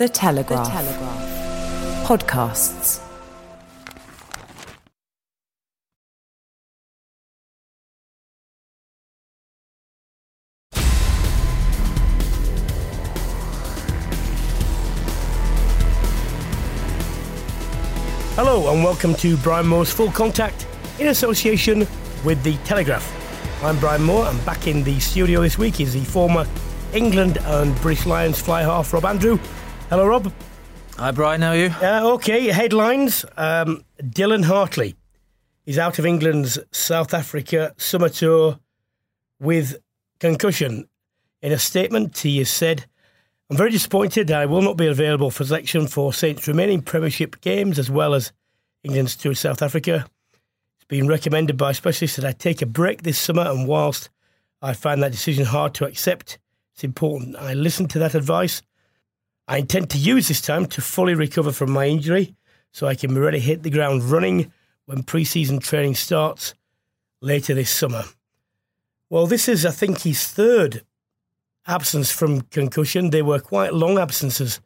The Telegraph. The Telegraph. Podcasts. Hello and welcome to Brian Moore's Full Contact in association with The Telegraph. I'm Brian Moore and back in the studio this week is the former England and British Lions fly half Rob Andrew. Hello, Rob. Hi, Brian. How are you? Uh, okay, headlines. Um, Dylan Hartley is out of England's South Africa summer tour with concussion. In a statement, he has said, I'm very disappointed I will not be available for selection for Saints' remaining Premiership games as well as England's tour to South Africa. It's been recommended by specialists that I take a break this summer, and whilst I find that decision hard to accept, it's important I listen to that advice. I intend to use this time to fully recover from my injury so I can to hit the ground running when pre season training starts later this summer. Well, this is, I think, his third absence from concussion. They were quite long absences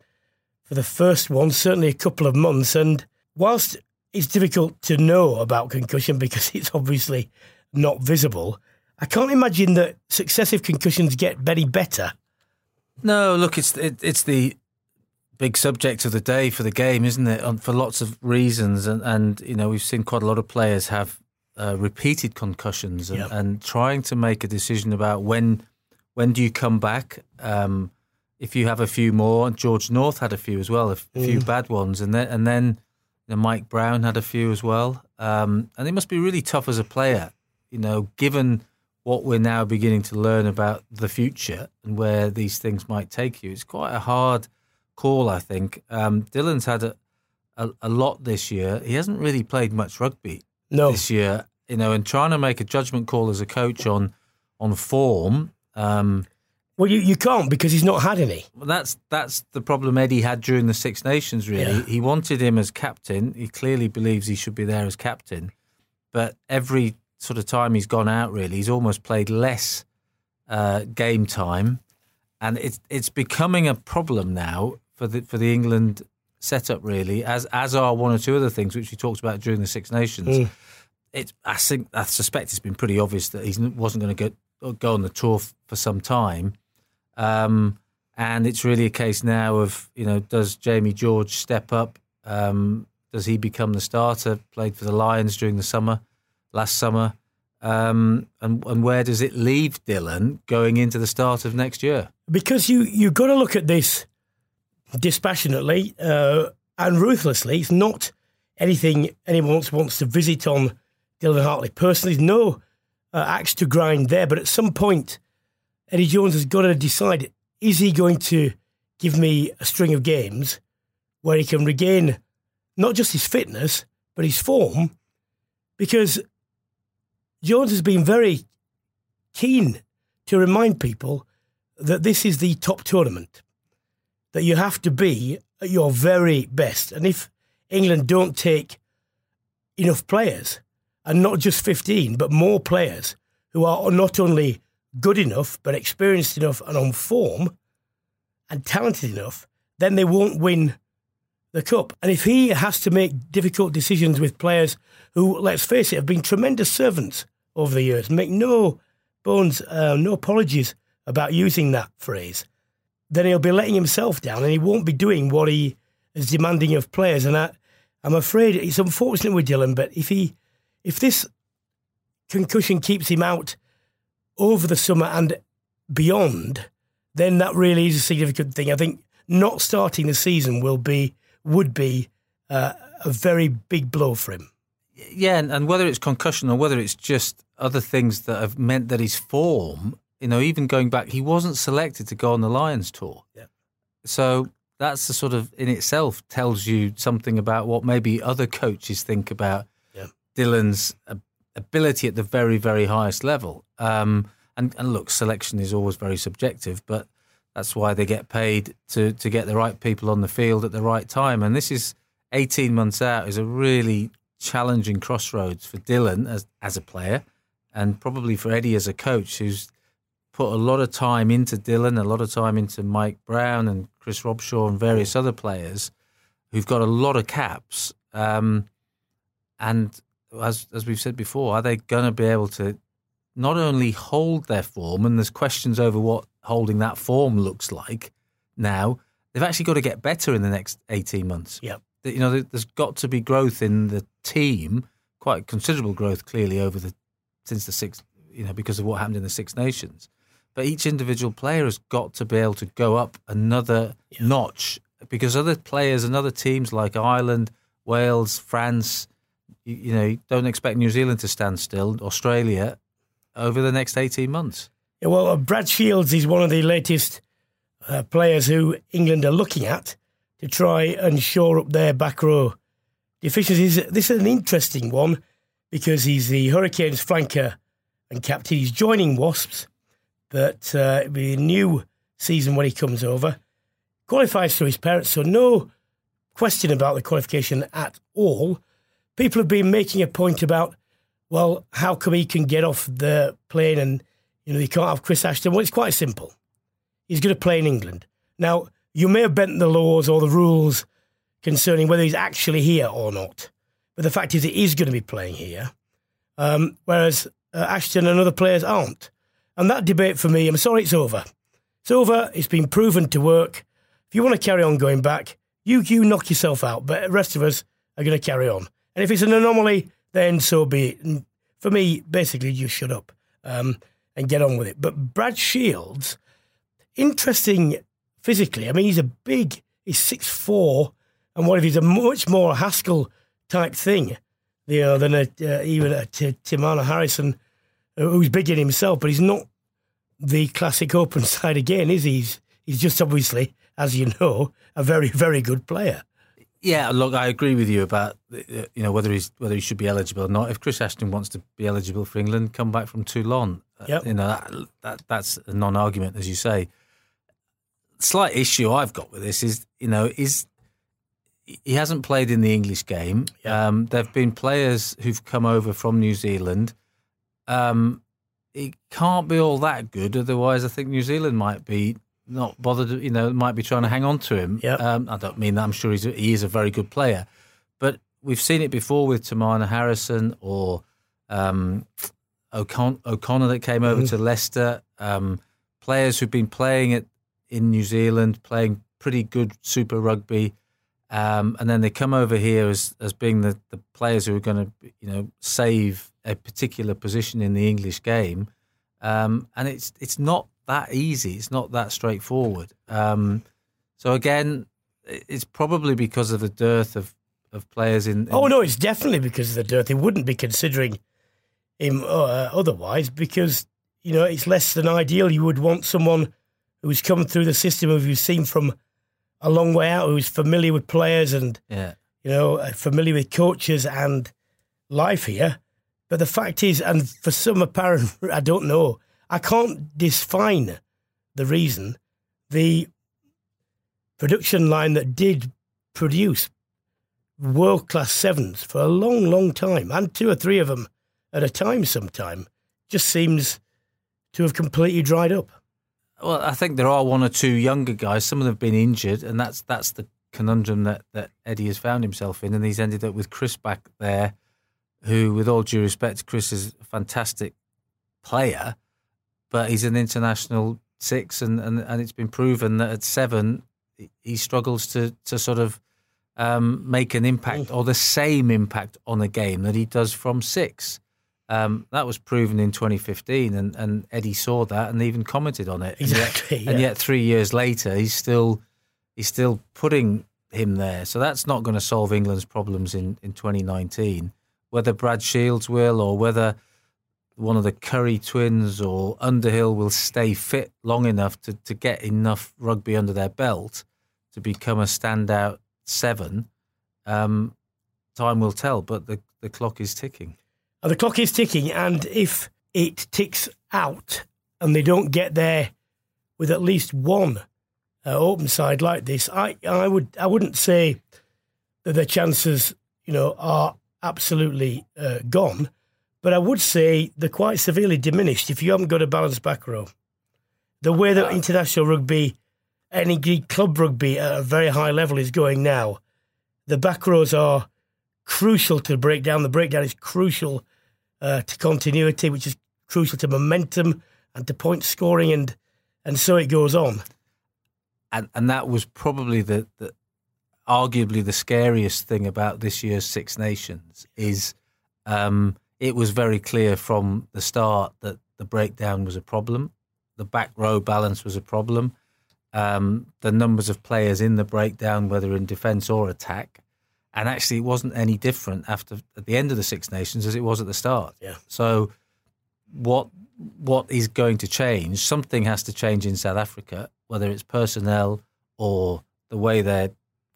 for the first one, certainly a couple of months. And whilst it's difficult to know about concussion because it's obviously not visible, I can't imagine that successive concussions get very better. No, look, it's it, it's the big subject of the day for the game, isn't it? For lots of reasons, and and you know we've seen quite a lot of players have uh, repeated concussions, and, Yep. and trying to make a decision about when when do you come back? Um, if you have a few more, George North had a few as well, a few bad ones, and then and then you know, Mike Brown had a few as well. Um, and it must be really tough as a player, you know, given what we're now beginning to learn about the future and where these things might take you. It's quite a hard call, I think. Um, Dylan's had a, a, a lot this year. He hasn't really played much rugby No. this year, you know, and trying to make a judgment call as a coach on on form. Um, Well, you, you can't because he's not had any. well, that's that's the problem Eddie had during the Six Nations. Really, Yeah. he wanted him as captain. He clearly believes he should be there as captain, but every sort of time he's gone out, really, he's almost played less uh, game time, and it's it's becoming a problem now for the for the England setup. Really, as as are one or two other things which we talked about during the Six Nations. It's I think I suspect it's been pretty obvious that he wasn't going to go go on the tour f- for some time. Um, and it's really a case now of, you know, does Jamie George step up? Um, does he become the starter? Played for the Lions during the summer, last summer. Um, and, and where does it leave Dylan going into the start of next year? because you you've got to look at this dispassionately uh, and ruthlessly. It's not anything anyone wants, wants to visit on Dylan Hartley personally. There's no uh, axe to grind there, but at some point, Eddie Jones has got to decide: is he going to give me a string of games where he can regain not just his fitness but his form? Because Jones has been very keen to remind people that this is the top tournament, that you have to be at your very best. And if England don't take enough players, and not just 15, but more players who are not only good enough, but experienced enough and on form and talented enough, then they won't win the cup. And if he has to make difficult decisions with players who, let's face it, have been tremendous servants over the years, make no bones, uh, no apologies about using that phrase, then he'll be letting himself down and he won't be doing what he is demanding of players. And I, I'm afraid it's unfortunate with Dylan, but if he, if this concussion keeps him out over the summer and beyond, then that really is a significant thing. I think not starting the season will be would be uh, a very big blow for him. Yeah, and whether it's concussion or whether it's just other things that have meant that his form You know, even going back, he wasn't selected to go on the Lions tour. Yeah. So that's the sort of in itself tells you something about what maybe other coaches think about Yeah. Dylan's ability at the very, very highest level. Um, and, and look, selection is always very subjective, but that's why they get paid to to get the right people on the field at the right time. And this is 18 months out is a really challenging crossroads for Dylan as as a player, and probably for Eddie as a coach, who's put a lot of time into Dylan, a lot of time into Mike Brown and Chris Robshaw and various other players who've got a lot of caps. Um, and as as we've said before, are they going to be able to not only hold their form, and there's questions over what holding that form looks like now, they've actually got to get better in the next 18 months. Yep. You know, there- there's got to be growth in the team, quite considerable growth clearly over the since the six, you know, because of what happened in the Six Nations. But each individual player has got to be able to go up another notch because other players and other teams like Ireland, Wales, France, you, you know, don't expect New Zealand to stand still, Australia, over the next 18 months. Yeah, well, uh, Brad Shields is one of the latest uh, players who England are looking at to try and shore up their back row deficiencies. This is an interesting one because he's the Hurricanes flanker and captain. He's joining Wasps, but uh, it'll be a new season when he comes over. Qualifies through his parents, so no question about the qualification at all. People have been making a point about, well, how come he can get off the plane and you know, you can't have Chris Ashton. Well, it's quite simple. He's going to play in England. Now, you may have bent the laws or the rules concerning whether he's actually here or not, but the fact is, he is going to be playing here, um, whereas uh, Ashton and other players aren't. And that debate for me, I'm sorry, it's over. It's over. It's been proven to work. If you want to carry on going back, you you knock yourself out, but the rest of us are going to carry on. And if it's an anomaly, then so be it. And for me, basically, you shut up. Um, and get on with it. But Brad Shields, interesting physically. I mean, he's a big, he's six four, and what if he's a much more Haskell type thing, you know, than a, uh, even a T- Teimana Harrison, who's big in himself, but he's not the classic open side again, is he? He's, he's just obviously, as you know, a very, very good player. Yeah, look, I agree with you about you know whether he's whether he should be eligible or not. If Chris Ashton wants to be eligible for England, come back from Toulon. Uh, Yep. You know that, that that's a non-argument, as you say. Slight issue I've got with this is you know is he hasn't played in the English game. Yeah. Um, there have been players who've come over from New Zealand. Um, it can't be all that good, otherwise I think New Zealand might be not bothered. You know, might be trying to hang on to him. Yep. Um, I don't mean that. I'm sure he's a, he is a very good player, but we've seen it before with Teimana Harrison or um, O'Con- O'Connor that came over to Leicester. Um, players who've been playing it in New Zealand, playing pretty good Super Rugby, um, and then they come over here as as being the, the players who are going to you know save a particular position in the English game, um, and it's it's not that easy. It's not that straightforward. Um, so again, it's probably because of the dearth of, of players in. in Oh no, it's definitely because of the dearth. They wouldn't be considering him uh, otherwise because you know it's less than ideal. You would want someone who's come through the system, who you've seen from a long way out, who's familiar with players and Yeah, you know uh, familiar with coaches and life here. But the fact is, and for some apparent, I don't know, I can't define the reason. The production line that did produce world class sevens for a long, long time, and two or three of them at a time sometime, just seems to have completely dried up. Well, I think there are one or two younger guys. Some of them have been injured, and that's that's the conundrum that, that Eddie has found himself in. And he's ended up with Chris back there, who, with all due respect, Chris is a fantastic player, but he's an international six, and, and, and it's been proven that at seven he struggles to to sort of um, make an impact or the same impact on a game that he does from six. Um, that was proven in 2015, and, and Eddie saw that and even commented on it. And yet- Exactly, And yet, three years later, he's still he's still putting him there. So that's not going to solve England's problems in, in 2019. Whether Brad Shields will, or whether one of the Curry twins or Underhill will stay fit long enough to, to get enough rugby under their belt to become a standout seven, um, time will tell. But the, the clock is ticking. And the clock is ticking, and if it ticks out and they don't get there with at least one uh, open side like this, I, I would I wouldn't say that their chances, you know, are absolutely uh, gone, but I would say they're quite severely diminished if you haven't got a balanced back row. The way that international rugby, any club rugby at a very high level is going now, the back rows are crucial to break down. The breakdown is crucial uh, to continuity, which is crucial to momentum and to point scoring, and and so it goes on. And and that was probably the, the arguably the scariest thing about this year's Six Nations is um, it was very clear from the start that the breakdown was a problem, the back row balance was a problem, um, the numbers of players in the breakdown, whether in defence or attack, and actually it wasn't any different after at the end of the Six Nations as it was at the start. Yeah. So what what is going to change? Something has to change in South Africa, whether it's personnel or the way they're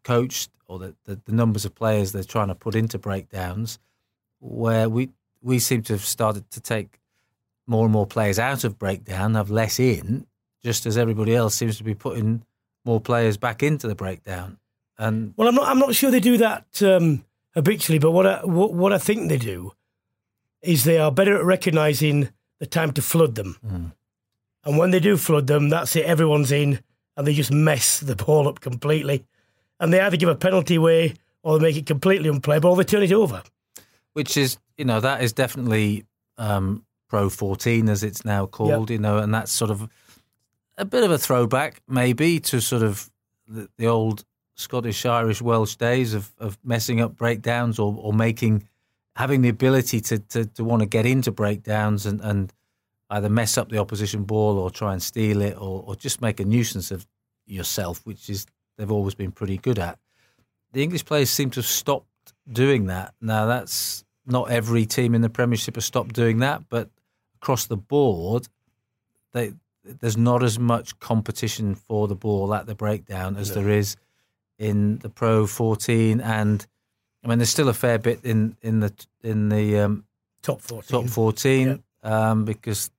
coached or the, the, the numbers of players they're trying to put into breakdowns, where we we seem to have started to take more and more players out of breakdown, have less in, just as everybody else seems to be putting more players back into the breakdown. And well, I'm not I'm not sure they do that um, habitually, but what I what, what I think they do is they are better at recognizing the time to flood them. Mm. And when they do flood them, that's it. Everyone's in, and they just mess the ball up completely. And they either give a penalty away, or they make it completely unplayable, or they turn it over. Which is, you know, that is definitely um, Pro 14, as it's now called. Yep. You know, and that's sort of a bit of a throwback, maybe, to sort of the, the old Scottish, Irish, Welsh days of, of messing up breakdowns or, or making having the ability to, to, to want to get into breakdowns and, and either mess up the opposition ball or try and steal it or, or just make a nuisance of yourself, which is they've always been pretty good at. The English players seem to have stopped doing that. Now that's not every team in the Premiership has stopped doing that, but across the board, they, there's not as much competition for the ball at the breakdown as no. there is in the Pro 14, and I mean there's still a fair bit in in the in the um, top 14. Top 14 um, because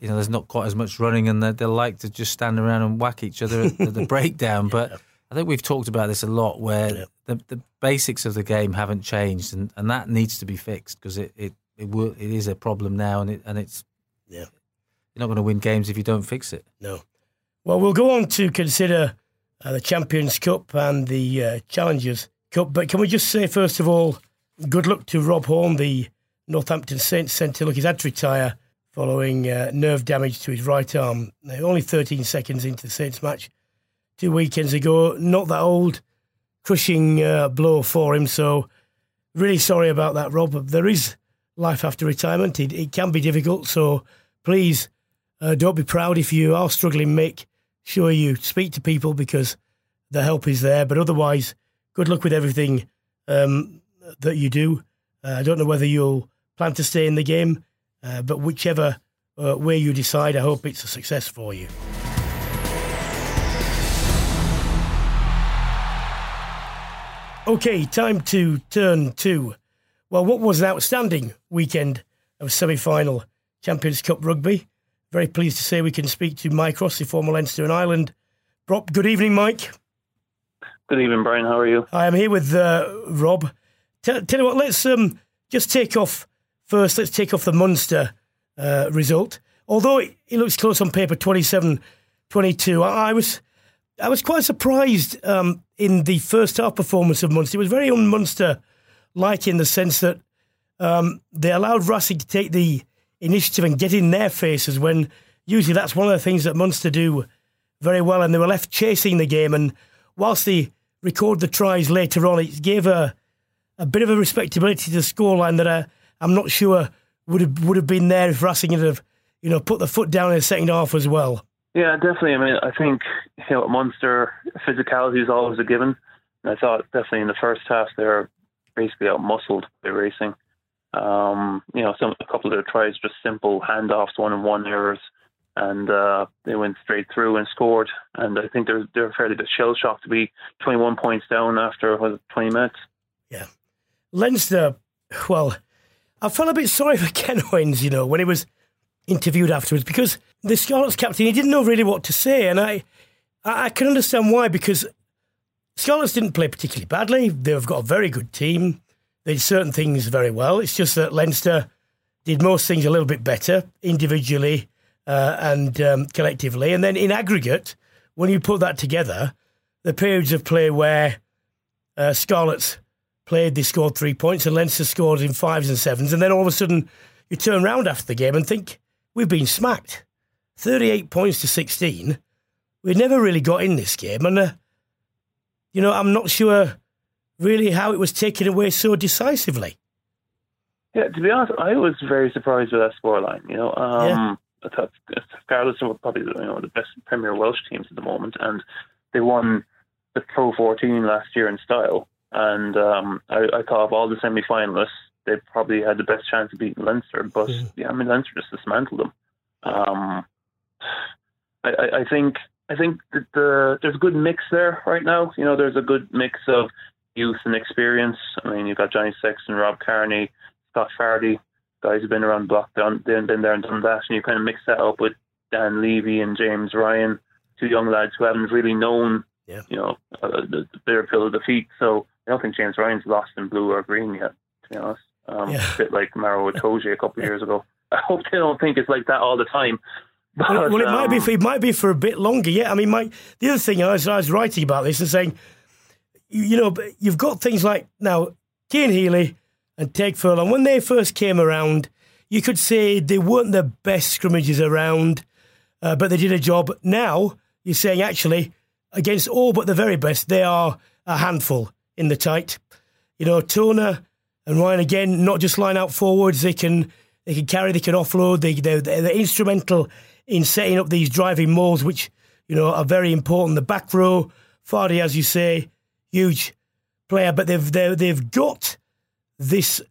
you know there's not quite as much running, and they, they like to just stand around and whack each other at, the breakdown. yeah. But I think we've talked about this a lot, where the, the basics of the game haven't changed, and, and that needs to be fixed because it it it, will, it is a problem now, and it and it's yeah. You're not going to win games if you don't fix it. No. Well, we'll go on to consider uh, the Champions Cup and the uh, Challengers Cup. But can we just say, first of all, good luck to Rob Horn, the Northampton Saints centre. Look, he's had to retire following uh, nerve damage to his right arm. only 13 seconds into the Saints match two weekends ago. Not that old, crushing uh, blow for him. So, really sorry about that, Rob. There is life after retirement. It, it can be difficult. So, please uh, don't be proud if you are struggling. Make sure you speak to people because the help is there. But otherwise, good luck with everything um, that you do. Uh, I don't know whether you'll plan to stay in the game, uh, but whichever uh, way you decide, I hope it's a success for you. Okay, time to turn to, well, what was an outstanding weekend of semi final Champions Cup rugby. Very pleased to say we can speak to Mike Ross, former Leinster and Ireland. Rob, good evening, Mike. Good evening, Brian. How are you? I am here with uh, Rob. Tell, tell, you what, let's um, just take off first. Let's take off the Munster uh, result. Although it, it, looks close on paper, 27 22, I, was. I was quite surprised um, in the first half performance of Munster. It was very un Munster like in the sense that um, they allowed Racing to take the initiative and get in their faces when usually that's one of the things that Munster do very well. And they were left chasing the game. And whilst they record the tries later on, it gave a, a bit of a respectability to the scoreline that I, I'm not sure would have, would have been there if Racing had have, you know, put the foot down in the second half as well. Yeah, definitely. I mean, I think you know, Munster physicality is always a given. And I thought definitely in the first half they were basically out muscled by Racing. Um, you know, some a couple of their tries just simple handoffs, one and one errors, and uh, they went straight through and scored. And I think they're they're fairly bit shell shocked to be 21 points down after was it, 20 minutes. Yeah, Leinster. Well, I felt a bit sorry for Ken Owens, you know, when he was interviewed afterwards because the Scarlets captain he didn't know really what to say, and I I can understand why because Scarlets didn't play particularly badly. They've got a very good team. They did certain things very well. It's just that Leinster did most things a little bit better individually uh, and um, collectively. And then in aggregate, when you put that together, the periods of play where uh, Scarlets played, they scored three points, and Leinster scored in fives and sevens. And then all of a sudden, you turn around after the game and think, we've been smacked. 38 points to 16. We never really got in this game. And, uh, you know, I'm not sure really how it was taken away so decisively. Yeah, to be honest, I was very surprised with that scoreline. You know, um, yeah. I thought Scarlets were probably you know the best Premier Welsh teams at the moment, and they won the Pro 14 last year in style. And um, I, I thought of all the semi-finalists, they probably had the best chance of beating Leinster. But yeah, yeah I mean Leinster just dismantled them. Um, I, I, I think I think that the there's a good mix there right now. You know, there's a good mix of youth and experience. I mean, you've got Johnny Sexton, Rob Kearney, Scott Fardy, guys who've been around the block, done, been there and done that, and you kind of mix that up with Dan Leavy and James Ryan, two young lads who haven't really known, yeah. you know, uh, the, the bitter pill of defeat. So I don't think James Ryan's lost in blue or green yet, to be honest. Um, yeah. A bit like Maro Itoje a couple of years ago. I hope they don't think it's like that all the time. But, well, well, it um, might be. For, it might be for a bit longer. Yeah, I mean, my the other thing I was, I was writing about this and saying you know, you've got things like now Cian Healy and Tadhg Furlong. When they first came around, you could say they weren't the best scrummages around, uh, but they did a job. Now you're saying actually against all but the very best, they are a handful in the tight. You know, Toner and Ryan again, not just line out forwards. They can they can carry, they can offload. They they're, they're instrumental in setting up these driving mauls, which you know are very important. The back row, Fardy, as you say, huge player, but they've they've got this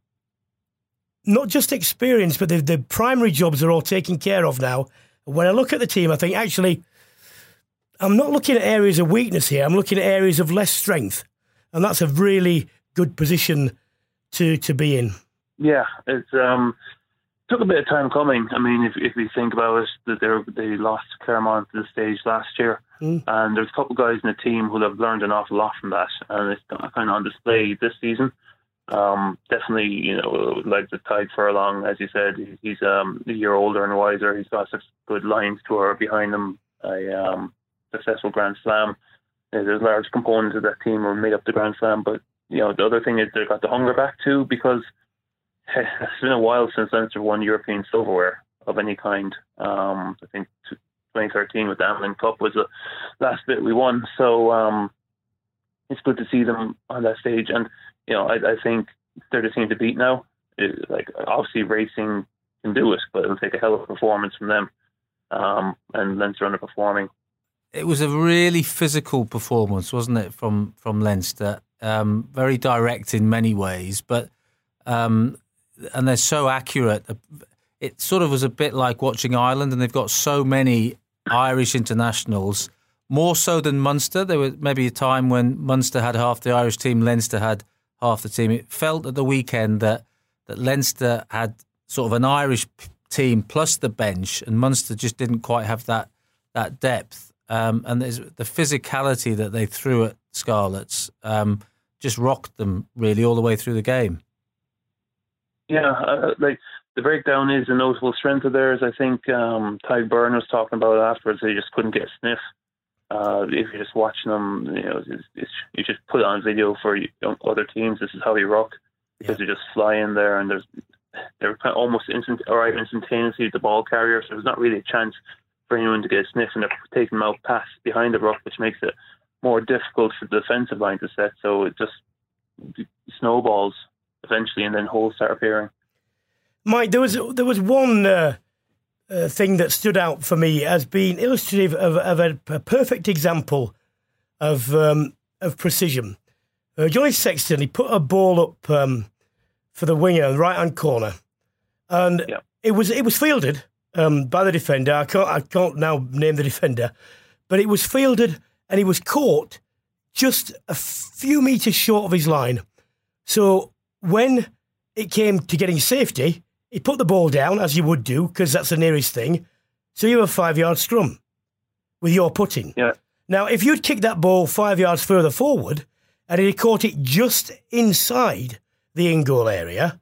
not just experience, but the primary jobs are all taken care of now. When I look at the team, I think actually I'm not looking at areas of weakness here. I'm looking at areas of less strength, and that's a really good position to to be in. Yeah, it's um, took a bit of time coming. I mean, if if we think about it, that they they lost Clermont to the stage last year. Mm. And there's a couple of guys in the team who have learned an awful lot from that, and it's kind of on display this season. Um, definitely, you know, like the Tadhg Furlong, as you said, he's um, a year older and wiser. He's got such good lines to her behind him. A um, successful Grand Slam. There's large components of that team who made up the Grand Slam, but you know the other thing is they've got the hunger back too because it's been a while since Leinster won European silverware of any kind. Um, I think 2013 with the Amlin Cup was the last bit we won. So um, it's good to see them on that stage. And, you know, I, I think they're the team to beat now. It, like, obviously, racing can do it, but it'll take a hell of a performance from them. Um, and Leinster underperforming. It was a really physical performance, wasn't it, from from Leinster? Um, very direct in many ways, but um, and they're so accurate it sort of was a bit like watching Ireland, and they've got so many Irish internationals, more so than Munster. There was maybe a time when Munster had half the Irish team, Leinster had half the team. It felt at the weekend that that Leinster had sort of an Irish team plus the bench, and Munster just didn't quite have that that depth. Um, and there's the physicality that they threw at Scarlets um, just rocked them really all the way through the game. Yeah, uh, like the breakdown is a notable strength of theirs. I think um, Tadhg Beirne was talking about it afterwards. They just couldn't get a sniff. Uh, if you're just watching them, you know, it's, it's, you just put on video for other teams. This is how you ruck because yeah. they just fly in there and there's they're kind of almost instant or instantaneously the ball carrier. So there's not really a chance for anyone to get a sniff, and they're taking them out past behind the ruck, which makes it more difficult for the defensive line to set. So it just snowballs eventually, and then holes start appearing. Mike, there was there was one uh, uh, thing that stood out for me as being illustrative of, of a, a, perfect example of um, of precision. Uh, Johnny Sexton he put a ball up um, for the winger, right hand corner, and Yeah. it was it was fielded um, by the defender. I can't I can't now name the defender, but it was fielded and he was caught just a few meters short of his line. So when it came to getting safety, he put the ball down as you would do because that's the nearest thing. So you have a five yard scrum with your putting. Yeah. Now, if you'd kicked that ball five yards further forward and he caught it just inside the in goal area,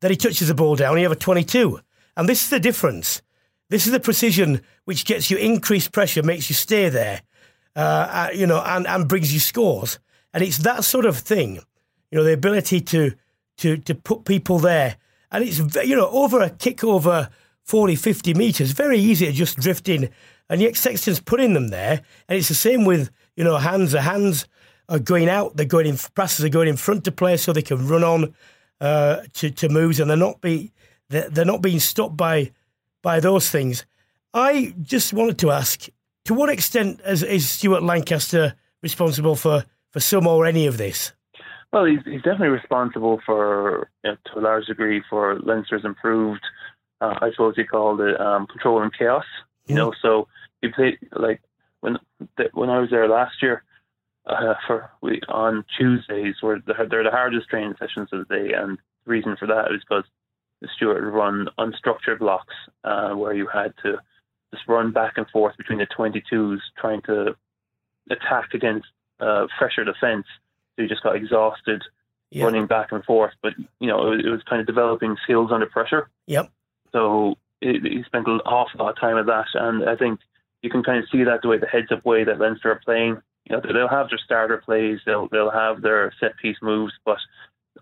then he touches the ball down, you have a 22. And this is the difference. This is the precision which gets you increased pressure, makes you stay there, uh, uh, you know, and, and brings you scores. And it's that sort of thing, you know, the ability to to to put people there. And it's, you know, over a kick over 40, 50 metres, very easy to just drift in. And yet Sexton's putting them there. And it's the same with, you know, hands. The hands are going out, they're going in, passes are going in front to play so they can run on uh, to, to moves and they're not, be, they're, they're not being stopped by, by those things. I just wanted to ask, to what extent is, is Stuart Lancaster responsible for, for some or any of this? Well, he's, he's definitely responsible for, you know, to a large degree, for Leinster's improved, uh, I suppose you call it, um, control and chaos. You know, so he played like when when I was there last year uh, for we on Tuesdays were the, they're the hardest training sessions of the day, and the reason for that is because Stuart would run unstructured blocks uh, where you had to just run back and forth between the 22s trying to attack against uh, fresher defence. So you just got exhausted Yeah. running back and forth. But you know, it, was- it was kind of developing skills under pressure. Yep. So he spent an awful lot of time at that, and I think you can kind of see that the way the heads-up way that Leinster are playing. You know, they'll have their starter plays, they'll they'll have their set-piece moves, but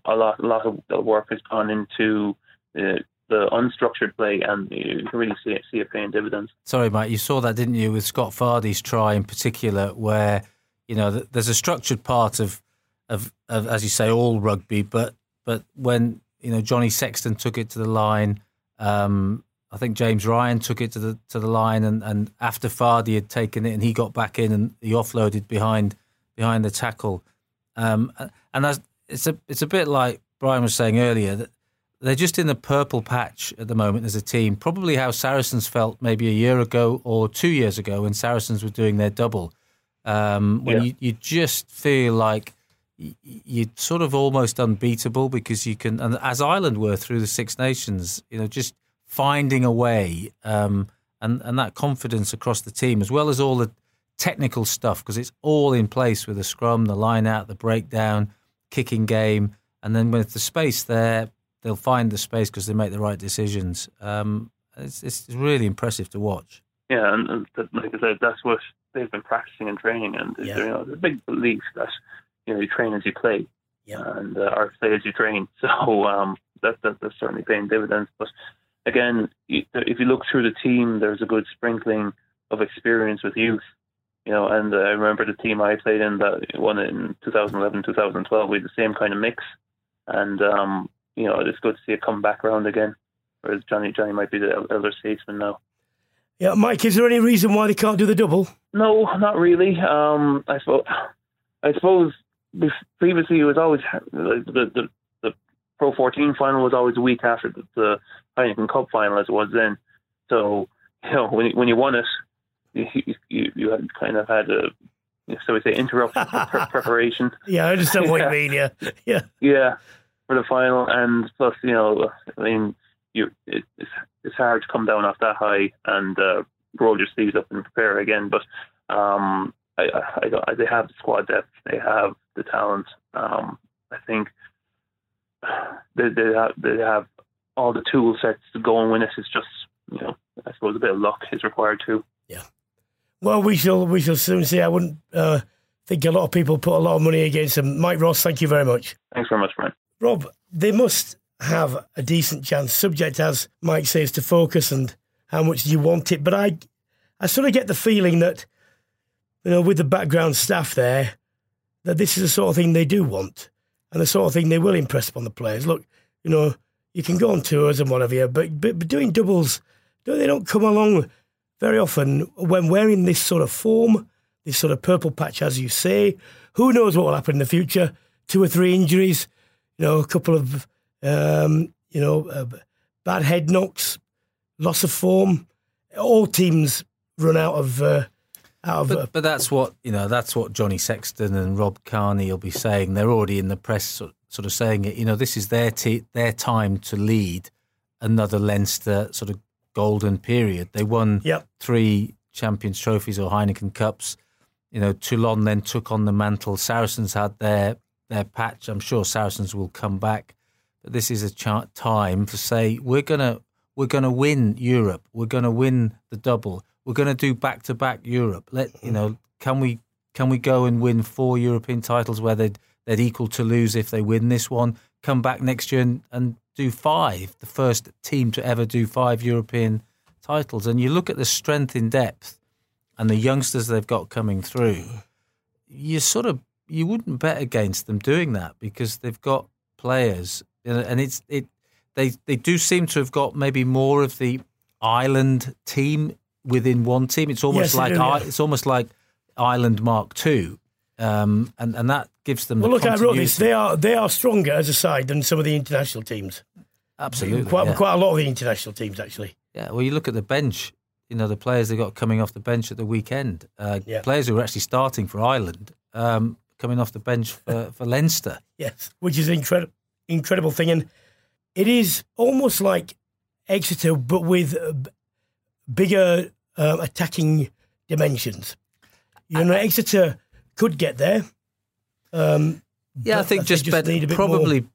a lot a lot of the work has gone into uh, the unstructured play, and you can really see it, see it paying dividends. Sorry, Mike, you saw that, didn't you, with Scott Fardy's try in particular, where you know there's a structured part of, of, of as you say, all rugby, but but when you know Johnny Sexton took it to the line, um, I think James Ryan took it to the to the line, and, and after Fardy had taken it and he got back in and he offloaded behind behind the tackle, um, and it's a it's a bit like Brian was saying earlier that they're just in the purple patch at the moment as a team. Probably how Saracens felt maybe a year ago or two years ago when Saracens were doing their double. Um, when Yeah. you, you just feel like you're sort of almost unbeatable because you can, and as Ireland were through the Six Nations, you know, just finding a way um, and, and that confidence across the team, as well as all the technical stuff, because it's all in place with the scrum, the line out, the breakdown, kicking game. And then with the space there, they'll find the space because they make the right decisions. Um, it's, it's really impressive to watch. Yeah, and, and like I said, that's what they've been practicing and training, and Yeah. you know, there's a big belief that you know you train as you play, Yeah. and uh, or play as you train. So um, that, that that's certainly paying dividends. But again, if you look through the team, there's a good sprinkling of experience with youth. You know, and uh, I remember the team I played in that won in 2011, 2012. We had the same kind of mix, and um, you know, it's good to see it come back around again. Whereas Johnny, Johnny might be the el- elder statesman now. Yeah, Mike, is there any reason why they can't do the double? No, not really. Um, I suppose. I suppose previously it was always the the, the, the Pro 14 final was always a week after the, the Heineken Cup final as it was then. So you know when you- when you won it, you you, you had kind of had a so we say interrupted pre- preparation. Yeah, I understand what Yeah. you mean. Yeah, yeah, Yeah, for the final, and plus you know, I mean, you it, it's it's hard to come down off that high and uh, roll your sleeves up and prepare again. But um, I, I, I, they have the squad depth, they have the talent. Um, I think they they have they have all the tool sets to go and win it. It's just you know, I suppose a bit of luck is required too. Yeah. Well, we shall we shall soon see. I wouldn't uh, think a lot of people put a lot of money against them. Mike Ross, thank you very much. Thanks very much, Brian. Rob, they must have a decent chance, subject as Mike says to focus and how much you want it. But I, I sort of get the feeling that, you know, with the background staff there, that this is the sort of thing they do want and the sort of thing they will impress upon the players. Look, you know, you can go on tours and whatever, but, but, but doing doubles, they don't come along very often when we're in this sort of form, this sort of purple patch, as you say. Who knows what will happen in the future? Two or three injuries, you know, a couple of Um, you know, uh, bad head knocks, loss of form. All teams run out of. Uh, out of but, uh, but that's what you know. That's what Johnny Sexton and Rob Kearney will be saying. They're already in the press, sort, sort of saying it. You know, this is their te- their time to lead another Leinster sort of golden period. They won Yep. three Champions trophies or Heineken Cups. You know, Toulon then took on the mantle. Saracens had their their patch. I'm sure Saracens will come back, but this is a time to say we're gonna we're gonna win Europe. We're gonna win the double. We're gonna do back to back Europe. Let you know, can we can we go and win four European titles where they'd they'd equal to lose if they win this one? Come back next year and, and do five, the first team to ever do five European titles. And you look at the strength in depth and the youngsters they've got coming through, you sort of you wouldn't bet against them doing that because they've got players, and it's it they they do seem to have got maybe more of the Ireland team within one team. It's almost Yes, like do, yeah. it's almost like Ireland Mark Two, um, and and that gives them. well, the look, I wrote this. They are they are stronger as a side than some of the international teams. absolutely Quite yeah. quite a lot of the international teams actually. Yeah, well, you look at the bench. You know the players they got coming off the bench at the weekend. Uh, Yeah. Players who were actually starting for Ireland, um, coming off the bench for, for Leinster. Yes, which is an incredible incredible thing, and it is almost like Exeter, but with bigger um, attacking dimensions. You know, Exeter could get there. Um, Yeah, I think they just, better, need a bit more. probably,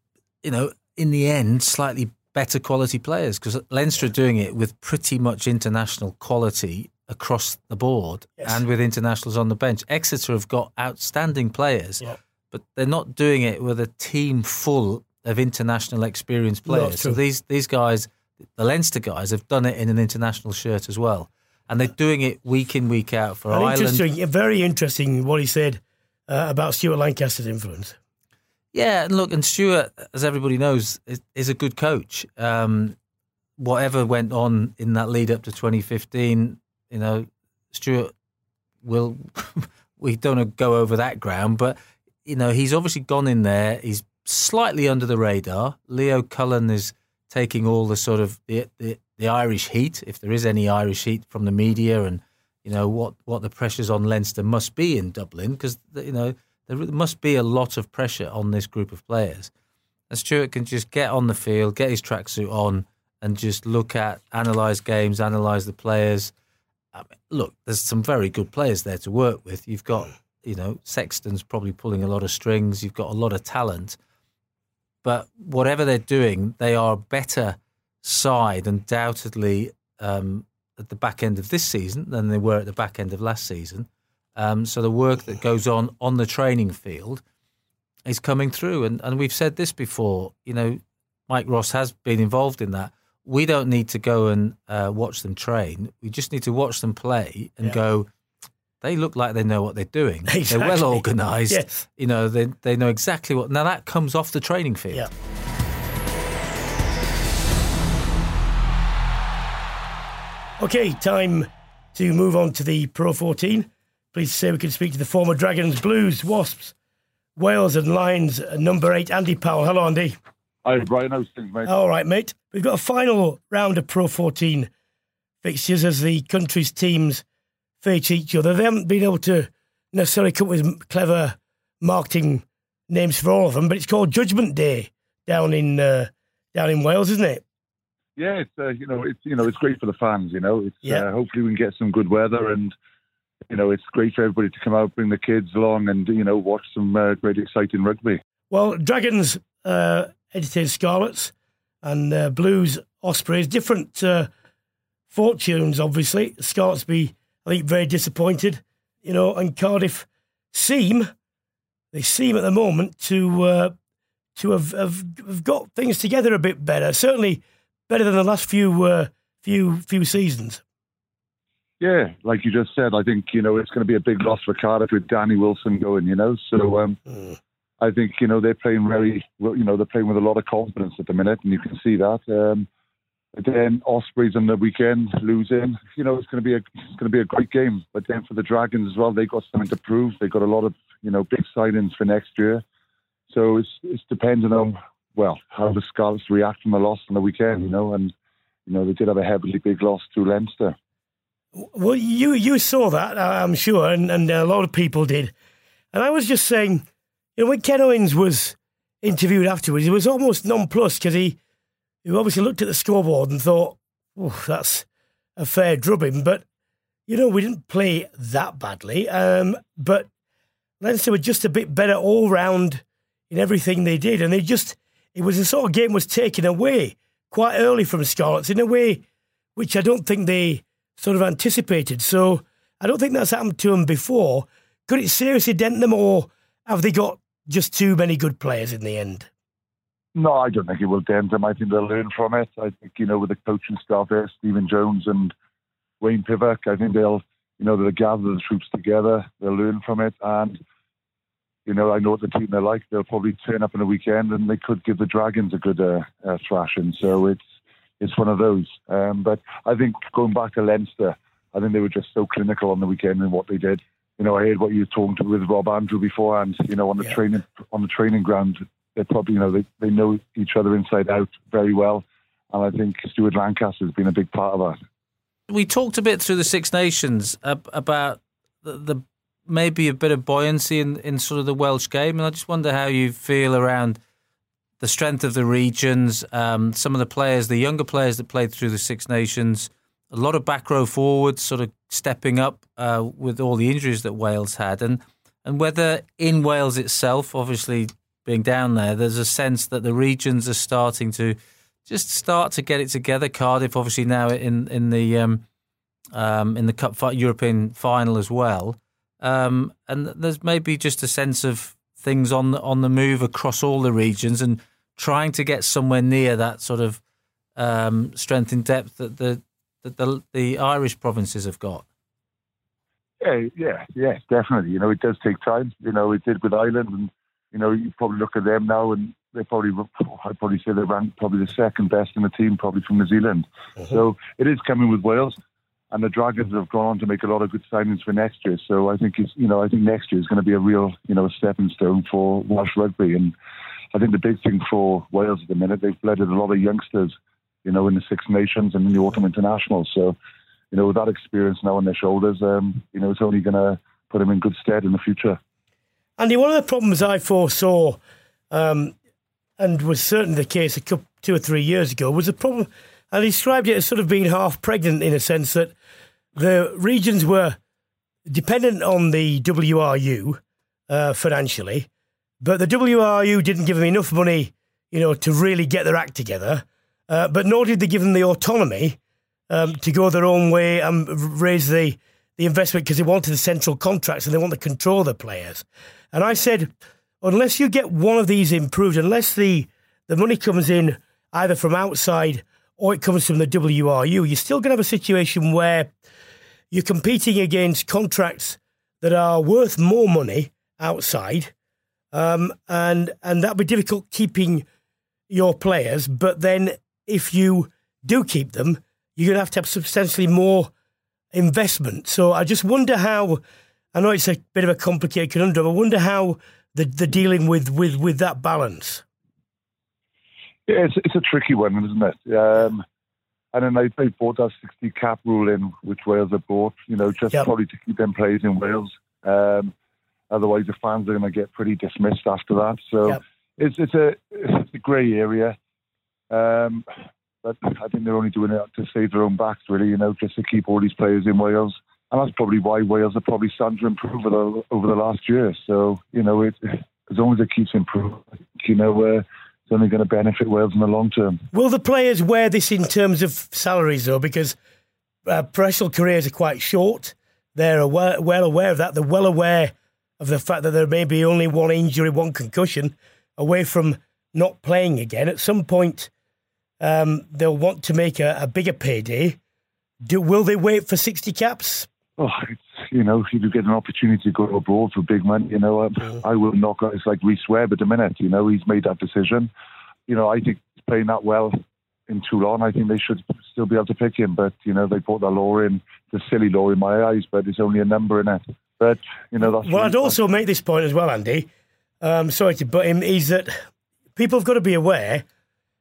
you know, in the end, slightly better quality players because Leinster are doing it with pretty much international quality across the board Yes. and with internationals on the bench. Exeter have got outstanding players, Yeah. but they're not doing it with a team full of international experienced players. so these these guys, the Leinster guys, have done it in an international shirt as well. And they're doing it week in, week out for and Ireland. interesting, very interesting what he said uh, about Stuart Lancaster's influence. Yeah, and look, and Stuart, as everybody knows, is, is a good coach. Um, whatever went on in that lead up to 2015, you know, Stuart will. we don't go over that ground, but you know, he's obviously gone in there. He's slightly under the radar. Leo Cullen is taking all the sort of the, the the Irish heat, if there is any Irish heat from the media, and you know what what the pressures on Leinster must be in Dublin, because you know there must be a lot of pressure on this group of players. And Stuart can just get on the field, get his tracksuit on, and just look at, analyse games, analyse the players. I mean, look, there's some very good players there to work with. You've got, you know, Sexton's probably pulling a lot of strings. You've got a lot of talent. But whatever they're doing, they are a better side, undoubtedly, um, at the back end of this season than they were at the back end of last season. Um, so the work that goes on on the training field is coming through. And, and we've said this before, you know, Mike Ross has been involved in that. We don't need to go and uh, watch them train. We just need to watch them play and Yeah. go, they look like they know what they're doing. They're well organised. Yes. You know, they, they know exactly what. Now, that comes off the training field. Yeah. Okay, time to move on to the Pro 14. Please say we can speak to the former Dragons, Blues, Wasps, Wales, and Lions number eight, Andy Powell. Hello, Andy. Hi, Brian. How's things, mate? All right, mate. We've got a final round of Pro 14 fixtures as the country's teams face each other. They haven't been able to necessarily come up with clever marketing names for all of them, but it's called Judgment Day down in uh, down in Wales, isn't it? Yeah, it's uh, you know it's you know it's great for the fans. You know, it's Yeah. uh, hopefully we can get some good weather and you know it's great for everybody to come out, bring the kids along, and you know watch some uh, great exciting rugby. Well, Dragons uh, edited Scarlets and uh, Blues Ospreys. Different uh, fortunes, obviously. Scarlets be, I think, very disappointed, you know, and Cardiff seem, they seem at the moment to uh, to have, have, have got things together a bit better. Certainly better than the last few uh, few few seasons. Yeah, like you just said, I think you know it's going to be a big loss for Cardiff with Danny Wilson going. You know, so um, Mm. I think you know they're playing very. You know they're playing with a lot of confidence at the minute, and you can see that. Um, then Ospreys on the weekend losing. You know it's going to be a it's going to be a great game. But then for the Dragons as well, they got something to prove. They got a lot of you know big signings for next year. So it's it's dependent on well, how the Scarlets react from the loss on the weekend, you know, and you know they did have a heavily big loss to Leinster. Well, you you saw that, I'm sure, and, and a lot of people did. And I was just saying, you know, when Ken Owens was interviewed afterwards, he was almost nonplussed because he, he obviously looked at the scoreboard and thought, oh, that's a fair drubbing. But, you know, we didn't play that badly. Um, but Leinster were just a bit better all round in everything they did. And they just, it was a sort of game was taken away quite early from Scarlets in a way which I don't think they sort of anticipated. So I don't think that's happened to them before. Could it seriously dent them, or have they got just too many good players in the end? No, I don't think it will dent them. I think they'll learn from it. I think, you know, with the coaching staff there, Stephen Jones and Wayne Pivac, I think they'll, you know, they'll gather the troops together, they'll learn from it. And, you know, I know what the team they're like. They'll probably turn up in the weekend and they could give the Dragons a good uh, uh, thrashing. So it's, it's one of those. Um, but I think going back to Leinster, I think they were just so clinical on the weekend in what they did. You know, I heard what you were talking to with Rob Andrew before, and you know, on the yeah. training on the training ground, they probably you know they, they know each other inside out very well, and I think Stuart Lancaster has been a big part of that. We talked a bit through the Six Nations about the, the maybe a bit of buoyancy in, in sort of the Welsh game, and I just wonder how you feel around the strength of the regions, um, some of the players, the younger players that played through the Six Nations, a lot of back row forwards sort of stepping up uh, with all the injuries that Wales had, and and whether in Wales itself, obviously being down there, there's a sense that the regions are starting to just start to get it together. Cardiff, obviously now in in the um, um, in the Cup European final as well, um, and there's maybe just a sense of things on the, on the move across all the regions and trying to get somewhere near that sort of um, strength in depth that the, that the the Irish provinces have got. Yeah, yeah, yeah, definitely. You know, it does take time. You know, it did with Ireland, and you know, you probably look at them now, and they probably, I'd probably say they ranked probably the second best in the team, probably from New Zealand. Uh-huh. So it is coming with Wales, and the Dragons have gone on to make a lot of good signings for next year. So I think it's, you know, I think next year is going to be a real, you know, a stepping stone for Welsh rugby, and I think the big thing for Wales at the minute, they've blended a lot of youngsters, you know, in the Six Nations and in the Autumn International. So, you know, with that experience now on their shoulders, um, you know, it's only going to put them in good stead in the future. Andy, one of the problems I foresaw, um, and was certainly the case a couple, two or three years ago, was a problem. I described it as sort of being half pregnant in a sense that the regions were dependent on the WRU uh, financially, but the WRU didn't give them enough money, you know, to really get their act together. Uh, but nor did they give them the autonomy um, to go their own way and raise the, the investment because they wanted the central contracts and they want to control the players. And I said, unless you get one of these improved, unless the, the money comes in either from outside or it comes from the WRU, you're still going to have a situation where you're competing against contracts that are worth more money outside um, and and that'd be difficult keeping your players. But then if you do keep them, you're going to have to have substantially more investment. So I just wonder how. I know it's a bit of a complicated conundrum. I wonder how the the dealing with with with that balance. Yeah, it's it's a tricky one, isn't it? Um, and then they, they brought that 60 cap rule in, which Wales have brought, you know, just yep. probably to keep them players in Wales. Um, Otherwise, the fans are going to get pretty dismissed after that. So yep. it's it's a it's a grey area. Um, but I think they're only doing it to save their own backs, really. You know, just to keep all these players in Wales, and that's probably why Wales are probably starting to improve over the, over the last year. So you know, it, as long as it keeps improving, you know, uh, it's only going to benefit Wales in the long term. Will the players wear this in terms of salaries, though? Because uh, professional careers are quite short. They're well, well aware of that. They're well aware of the fact that there may be only one injury, one concussion away from not playing again. At some point, um, they'll want to make a, a bigger payday. Do, will they wait for 60 caps? Oh, you know, if you get an opportunity to go abroad for big money, you know, um, mm. I will knock guys like Rhys Webb at the minute. You know, he's made that decision. You know, I think he's playing that well in Toulon. I think they should still be able to pick him. But, you know, they put that law in, the silly law in my eyes, but it's only a number in it. But you know, that's. well, I'd also make this point as well, Andy. Um, sorry to butt him. Is that people have got to be aware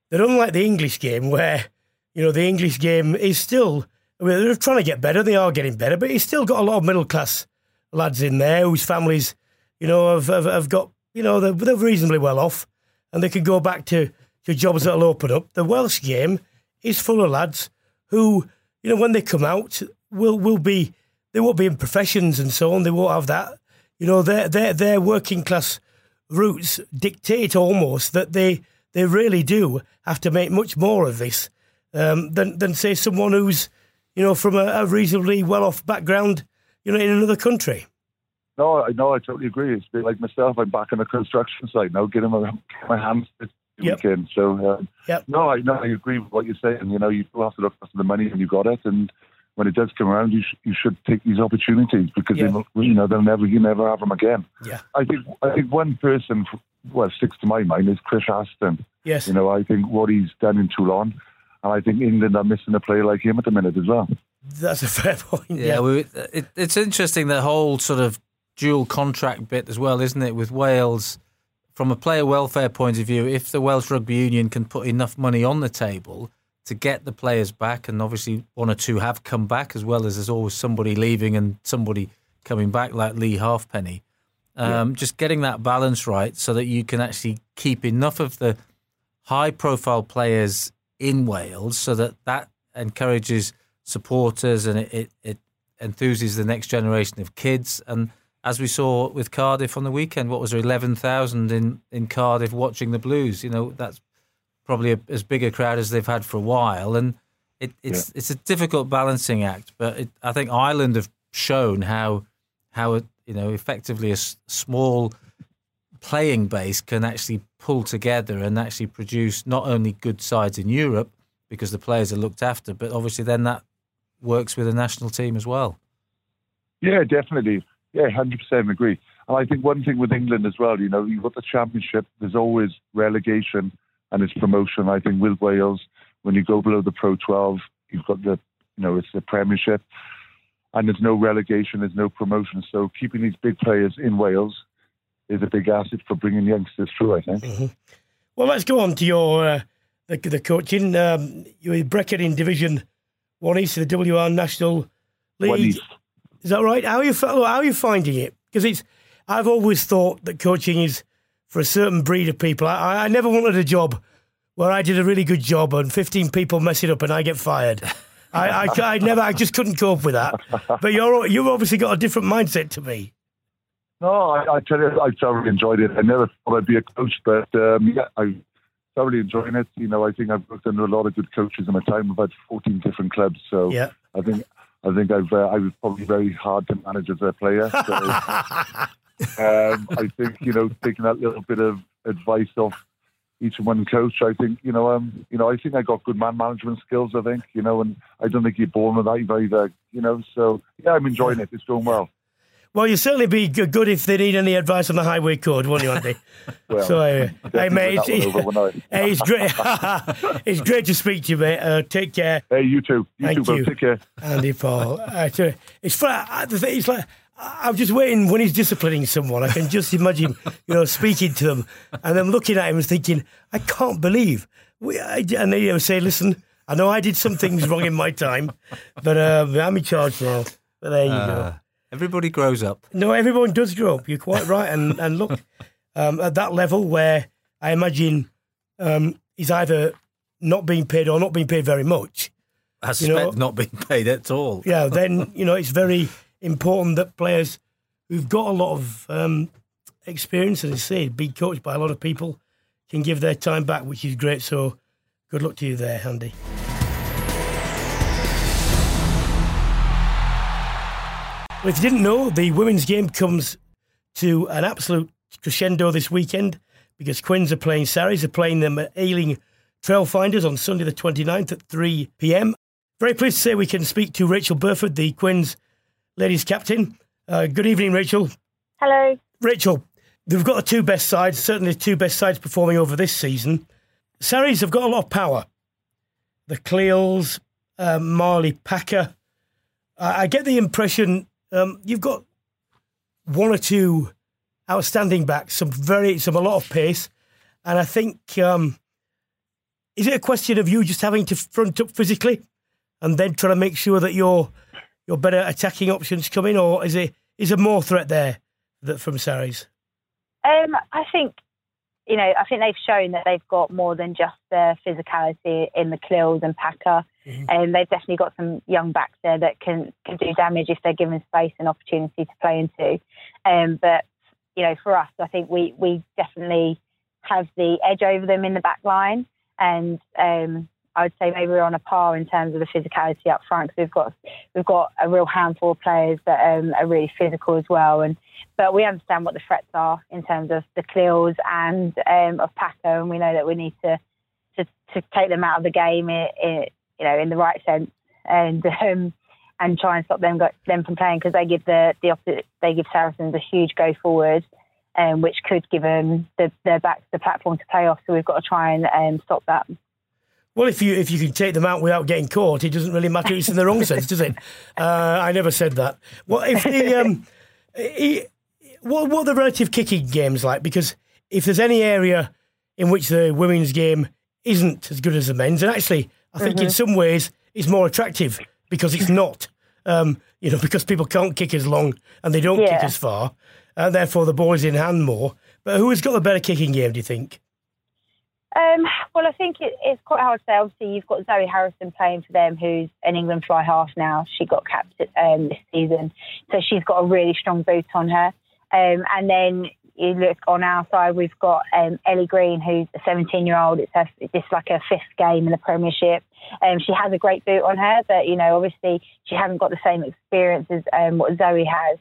that unlike the English game, where you know the English game is still, I mean, they're trying to get better. They are getting better, but it's still got a lot of middle class lads in there whose families, you know, have have, have got you know they're, they're reasonably well off, and they can go back to to jobs that'll open up. The Welsh game is full of lads who, you know, when they come out, will will be they won't be in professions and so on. They won't have that. You know, their their their working class roots dictate almost that they they really do have to make much more of this um, than than say someone who's you know from a, a reasonably well off background, you know, in another country. No, I know. I totally agree. It's been like myself. I'm back on the construction site now, getting my, my hands this Yep. weekend. So, uh, Yep. no, I no, I agree with what you're saying. You know, you do have to look after the money, and you got it. And when it does come around, you sh- you should take these opportunities because Yeah. they, you know they'll never you never have them again. Yeah. I think I think one person, well, sticks to my mind is Chris Ashton. Yes. You know, I think what he's done in Toulon, and I think England are missing a player like him at the minute as well. That's a fair point. Yeah, Yeah. we, it, it's interesting the whole sort of dual contract bit as well, isn't it? With Wales, from a player welfare point of view, if the Welsh Rugby Union can put enough money on the table to get the players back, and obviously one or two have come back, as well as there's always somebody leaving and somebody coming back, like Lee Halfpenny. Um, Just getting that balance right so that you can actually keep enough of the high profile players in Wales so that that encourages supporters and it, it, it enthuses the next generation of kids. And as we saw with Cardiff on the weekend, what was there, 11,000 in, in Cardiff watching the Blues? You know, that's probably a, as big a crowd as they've had for a while. And it, it's it's a difficult balancing act. But it, I think Ireland have shown how, how you know, effectively a s- small playing base can actually pull together and actually produce not only good sides in Europe because the players are looked after, but obviously then that works with the national team as well. Yeah, definitely. Yeah, hundred percent agree. And I think one thing with England as well, you know, you've got the championship. There's always relegation and it's promotion. I think with Wales, when you go below the Pro 12, you've got the, you know, it's the Premiership, and there's no relegation, there's no promotion. So keeping these big players in Wales is a big asset for bringing youngsters through. I think. Well, let's go on to your uh, the, the coaching. Um, you were Brecon in Division One East of the WR National League. One East. Is that right? How are you how are you finding it? Because it's I've always thought that coaching is for a certain breed of people. I- I never wanted a job where I did a really good job and 15 people mess it up and I get fired. I, I, I never, I just couldn't cope with that. But you're you've obviously got a different mindset to me. No, I, I tell you, I thoroughly enjoyed it. I never thought I'd be a coach, but um, yeah, I thoroughly enjoying it. You know, I think I've worked under a lot of good coaches in my time. I've had 14 different clubs, so Yeah. I think I think I've uh, I was probably very hard to manage as a player. So um, I think you know taking that little bit of advice off each and one coach, I think you know um you know I think I got good man management skills. I think you know, and I don't think you're born with that either. You know, so yeah, I'm enjoying it. It's going well. Well, you'd certainly be good if they need any advice on the highway code, wouldn't you, Andy? Well, so, uh, hey, mate, it's, over, wouldn't I? hey, it's great. it's great to speak to you, mate. Uh, take care, Hey, you too. You Thank too, you. Take care. Andy Powell. Uh, it's uh, it's like I'm just waiting when he's disciplining someone. I can just imagine, you know, speaking to them and then looking at him and thinking, I can't believe. We, I, and they would say, listen, I know I did some things wrong in my time, but um, I'm in charge now. But there you go. Uh, everybody grows up. No, everyone does grow up. You're quite right. And and look, um, at that level where I imagine um, he's either not being paid or not being paid very much. I You suspect know- not being paid at all. Yeah, then you know it's very important that players who've got a lot of um, experience, as I say, be coached by a lot of people, can give their time back, which is great. So, good luck to you there, Andy. Well, if you didn't know, the women's game comes to an absolute crescendo this weekend because Quins are playing Saris, are playing them at Ealing Trailfinders on Sunday the 29th at 3 pm. Very pleased to say we can speak to Rachael Burford, the Quins ladies captain. Uh, good evening, Rachael. Hello. Rachael, they've got the two best sides, certainly the two best sides performing over this season. Saris have got a lot of power. The Clealls, uh, Marley Packer. I I get the impression um, you've got one or two outstanding backs, some very, some a lot of pace, and I think um, is it a question of you just having to front up physically, and then trying to make sure that your your better attacking options coming, in, or is it is there more threat there that from Sarries? Um, I think you know, I think they've shown that they've got more than just their physicality in the Clealls and Packer. Mm-hmm. And they've definitely got some young backs there that can, can do damage if they're given space and opportunity to play into. Um, but, you know, for us, I think we, we definitely have the edge over them in the back line. And um, I would say maybe we're on a par in terms of the physicality up front because we've got we've got a real handful of players that um, are really physical as well. And but we understand what the threats are in terms of the Clealls and um, of Packer, and we know that we need to to, to take them out of the game, in, in, you know, in the right sense, and um, and try and stop them them from playing because they give the the opposite, they give Saracens a huge go forward. Um, which could give them the, their backs the platform to play off. So we've got to try and um, stop that. Well, if you if you can take them out without getting caught, it doesn't really matter. It's in the wrong sense, does it? Uh, I never said that. Well, if the um, what what are the relative kicking games like? Because if there's any area in which the women's game isn't as good as the men's, and actually, I think mm-hmm. in some ways it's more attractive because it's not. Um, you know, because people can't kick as long and they don't yeah. kick as far, and therefore the ball's in hand more. But who has got the better kicking game? Do you think? Um, well, I think it, it's quite hard to say. Obviously, you've got Zoe Harrison playing for them, who's an England fly half now. She got capped um, this season, so she's got a really strong boot on her. Um, and then you look on our side, we've got um, Ellie Green, who's a 17 year old. It's, her, like her fifth game in the Premiership. Um, she has a great boot on her, but you know, obviously, she hasn't got the same experience as um, what Zoe has.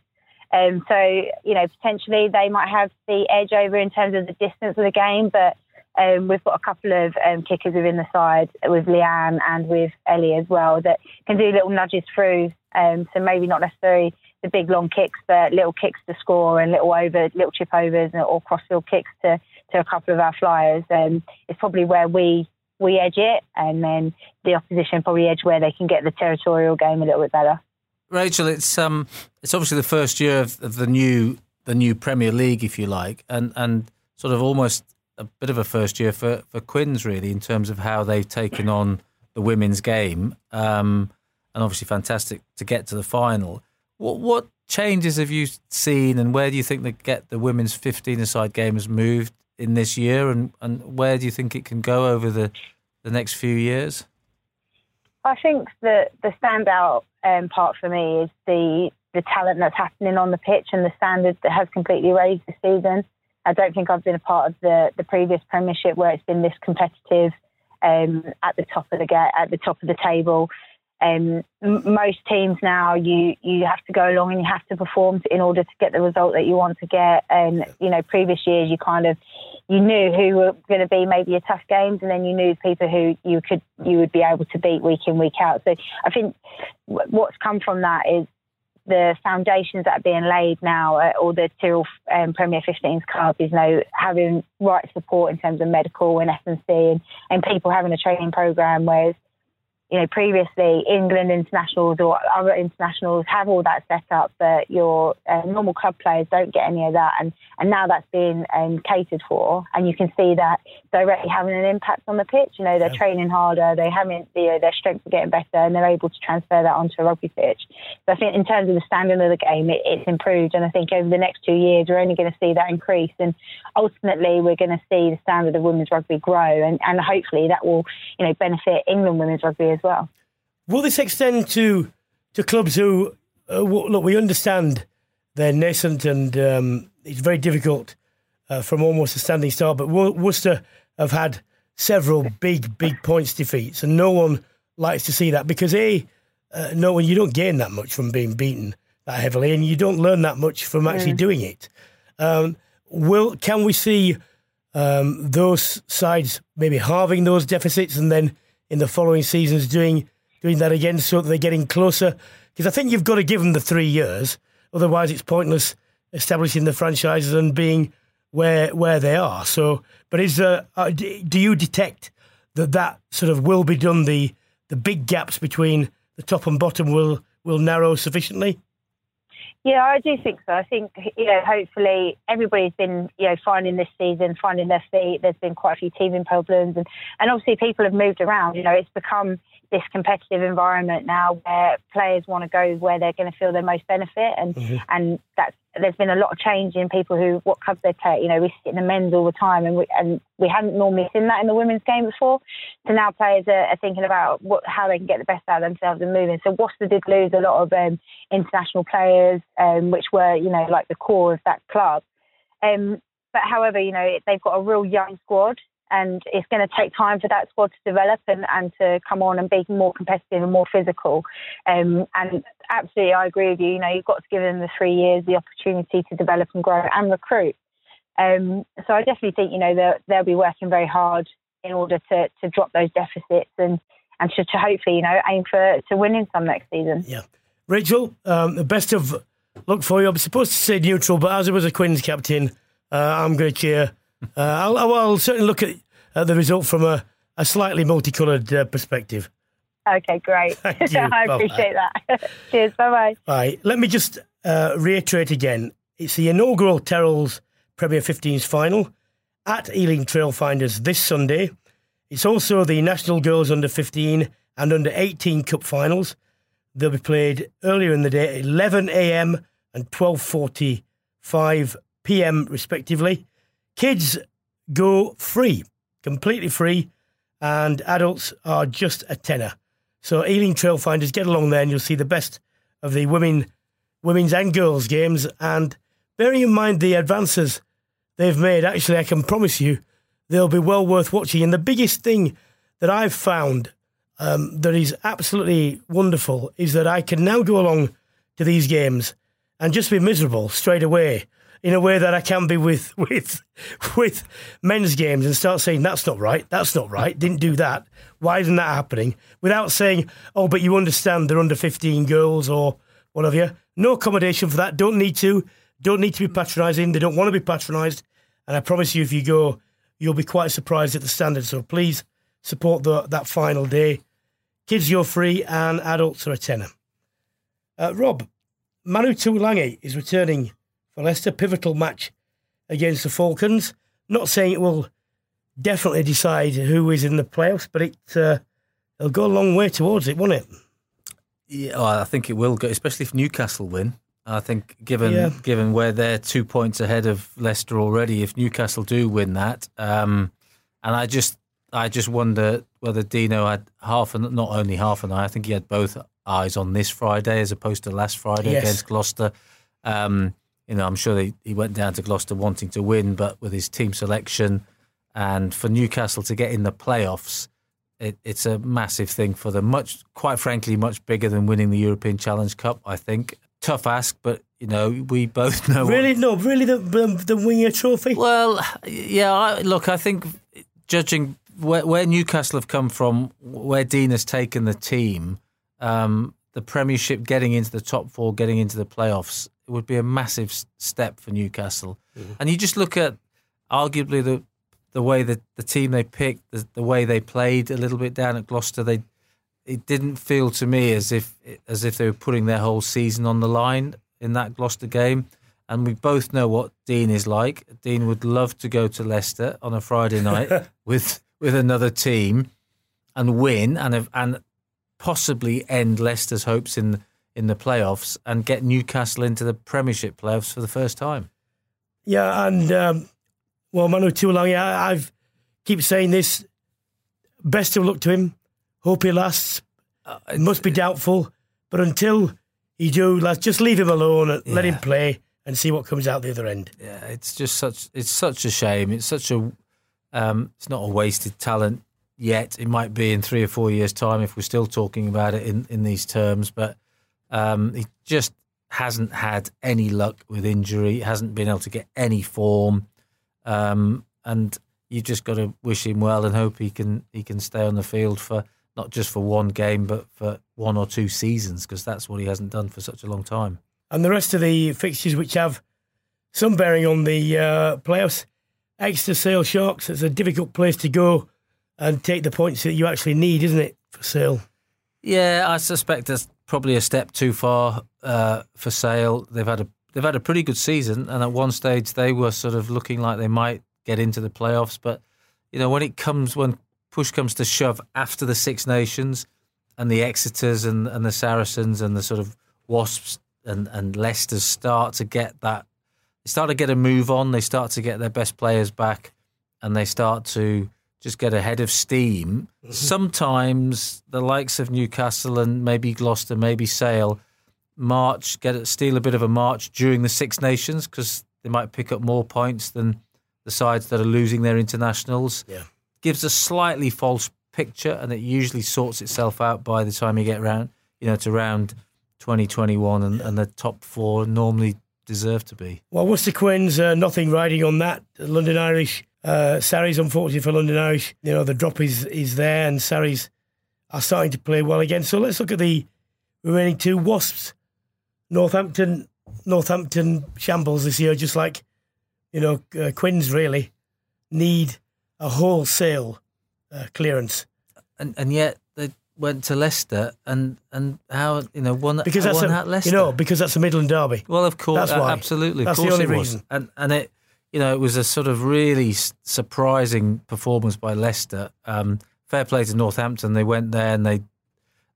So, you know, potentially they might have the edge over in terms of the distance of the game, but um, we've got a couple of um, kickers within the side with Leanne and with Ellie as well that can do little nudges through. Um, so maybe not necessarily the big long kicks, but little kicks to score and little over, little chip overs or crossfield kicks to, to a couple of our flyers. Um, it's probably where we we edge it, and then the opposition probably edge where they can get the territorial game a little bit better. Rachael, it's um, it's obviously the first year of, of the new the new Premier League, if you like, and and sort of almost a bit of a first year for, for Quins, really, in terms of how they've taken on the women's game. Um, and obviously, fantastic to get to the final. What, what changes have you seen, and where do you think the get the women's 15 aside game has moved in this year, and, and where do you think it can go over the, the next few years? I think that the standout um, part for me is the the talent that's happening on the pitch and the standard that has completely raised this season. I don't think I've been a part of the, the previous Premiership where it's been this competitive um, at the top of the at the top of the table. Um, most teams now, you you have to go along and you have to perform in order to get the result that you want to get. And you know, previous years you kind of you knew who were going to be maybe your tough games, and then you knew people who you could you would be able to beat week in week out. So I think what's come from that is the foundations that are being laid now at all the Tyrrell um, Premier 15s club is you know, having right support in terms of medical and S&C and, and people having a training program, whereas you know, previously England internationals or other internationals have all that set up, but your uh, normal club players don't get any of that. And, and now that's being um, catered for. And you can see that directly having an impact on the pitch. You know, they're yeah. training harder, they having, you know, their strengths are getting better, and they're able to transfer that onto a rugby pitch. So I think in terms of the standard of the game, it, it's improved. And I think over the next two years, we're only going to see that increase. And ultimately, we're going to see the standard of women's rugby grow. And, and hopefully that will, you know, benefit England women's rugby as well. Will this extend to to clubs who uh, look? We understand they're nascent and um, it's very difficult uh, from almost a standing start. But Worcester have had several big, big points defeats, and no one likes to see that because a uh, no one you don't gain that much from being beaten that heavily, and you don't learn that much from actually mm. doing it. Um, will can we see um, those sides maybe halving those deficits and then in the following seasons doing doing that again so that they're getting closer? Because I think you've got to give them the three years, otherwise it's pointless establishing the franchises and being where where they are. So, but is uh, do you detect that that sort of will be done? The the big gaps between the top and bottom will will narrow sufficiently. Yeah, I do think so. I think you know, hopefully everybody's been you know finding this season, finding their feet. There's been quite a few teething problems, and and obviously people have moved around. You know, it's become this competitive environment now where players want to go where they're going to feel their most benefit, and mm-hmm. and that's there's been a lot of change in people who what clubs they play. You know, we sit in the men's all the time, and we and we hadn't normally seen that in the women's game before. So now players are, are thinking about what how they can get the best out of themselves and moving. So Worcester did lose a lot of um, international players, um, which were you know like the core of that club. Um, but however, you know they've got a real young squad, and it's going to take time for that squad to develop and, and to come on and be more competitive and more physical. Um, and absolutely, I agree with you. You know, you've got to give them the three years the opportunity to develop and grow and recruit. Um, so I definitely think you know they'll, they'll be working very hard in order to, to drop those deficits and and to, to hopefully you know aim for to winning some next season. Yeah, Rachael, um, the best of luck for you. I'm supposed to say neutral, but as I was a Queen's captain, uh, I'm going to cheer uh, I'll, I'll, certainly look at, at, the result from a, a slightly multicoloured uh, perspective. Okay, great. I appreciate that. Cheers. Bye bye. Bye. Let me just uh, reiterate again it's the inaugural Tyrrells Premier 15s final at Ealing Trailfinders this Sunday. It's also the National Girls Under 15 and Under 18 Cup finals. They'll be played earlier in the day, 11 a.m. and 12:45 p.m. respectively. Kids go free, completely free, and adults are just a tenner. So Ealing Trailfinders, get along there and you'll see the best of the women, women's and girls games. And bearing in mind the advances they've made, actually, I can promise you they'll be well worth watching. And the biggest thing that I've found um, that is absolutely wonderful is that I can now go along to these games and just be miserable straight away in a way that I can be with with with men's games and start saying that's not right, that's not right, didn't do that. Why isn't that happening? Without saying, oh, but you understand they're under fifteen girls or whatever. No accommodation for that. Don't need to. Don't need to be patronising. They don't want to be patronised. And I promise you, if you go, you'll be quite surprised at the standard. So please support the, that final day. Kids, you're free, and adults are a tenner. Uh, Rob, Manu Tuilagi is returning for Leicester. Pivotal match against the Falcons. Not saying it will definitely decide who is in the playoffs, but it uh, it'll go a long way towards it, won't it? Yeah, well, I think it will go, especially if Newcastle win. I think given yeah. given where they're two points ahead of Leicester already, if Newcastle do win that, um, and I just I just wonder whether Dino had half and not only half an eye. I think he had both eyes on this Friday as opposed to last Friday yes. against Gloucester. Um, you know, I'm sure they, he went down to Gloucester wanting to win, but with his team selection and for Newcastle to get in the playoffs, it, it's a massive thing for them. Much, quite frankly, much bigger than winning the European Challenge Cup. I think tough ask, but you know, we both know. Really, what... no, really, the the, the winning trophy. Well, yeah. I, look, I think judging where, where, Newcastle have come from, where Dean has taken the team, um, the Premiership, getting into the top four, getting into the playoffs, it would be a massive step for Newcastle. Mm-hmm. And you just look at arguably the the way that the team they picked, the, the, way they played a little bit down at Gloucester, they it didn't feel to me as if as if they were putting their whole season on the line in that Gloucester game. And we both know what Dean is like. Dean would love to go to Leicester on a Friday night with with another team and win and and possibly end Leicester's hopes in in the playoffs and get Newcastle into the Premiership playoffs for the first time. Yeah, and um, well, Manu Tuilagi, I, I've keep saying this. Best of luck to him. Hope he lasts. Uh, it must be doubtful, but until he do, let's just leave him alone and yeah. let him play and see what comes out the other end. Yeah, it's just such it's such a shame. It's such a um, it's not a wasted talent yet. It might be in three or four years' time if we're still talking about it in, in these terms. But um, he just hasn't had any luck with injury, hasn't been able to get any form, um, and you just got to wish him well and hope he can he can stay on the field for not just for one game but for one or two seasons because that's what he hasn't done for such a long time. And the rest of the fixtures which have some bearing on the uh, playoffs, Exeter Sale Sharks. It's a difficult place to go and take the points that you actually need, isn't it, for Sale? Yeah, I suspect there's probably a step too far uh, for sale. They've had a they've had a pretty good season, and at one stage they were sort of looking like they might get into the playoffs. But you know, when it comes when push comes to shove after the Six Nations and the Exeters and, and the Saracens and the sort of Wasps and and Leicester start to get that, they start to get a move on. They start to get their best players back, and they start to just get ahead of steam. Mm-hmm. Sometimes the likes of Newcastle and maybe Gloucester, maybe Sale, march get steal a bit of a march during the Six Nations because they might pick up more points than the sides that are losing their internationals. Yeah. Gives a slightly false picture, and it usually sorts itself out by the time you get around, you know, to round 2021, and, and the top four normally deserve to be. Well, Worcester Quins, uh, nothing riding on that. London Irish uh, Sarries, unfortunately for London Irish, you know, the drop is, is there and Sarries are starting to play well again. So let's look at the remaining two Wasps. Northampton, Northampton shambles this year, just like, you know, uh, Quins really need a wholesale uh, clearance. And and yet they went to Leicester and and how you know won because that's won a, that Leicester. you know because that's a Midland derby. Well, of course, That's why. absolutely. That's of the only it reason. And and it, you know, it was a sort of really surprising performance by Leicester. Um, fair play to Northampton. They went there and they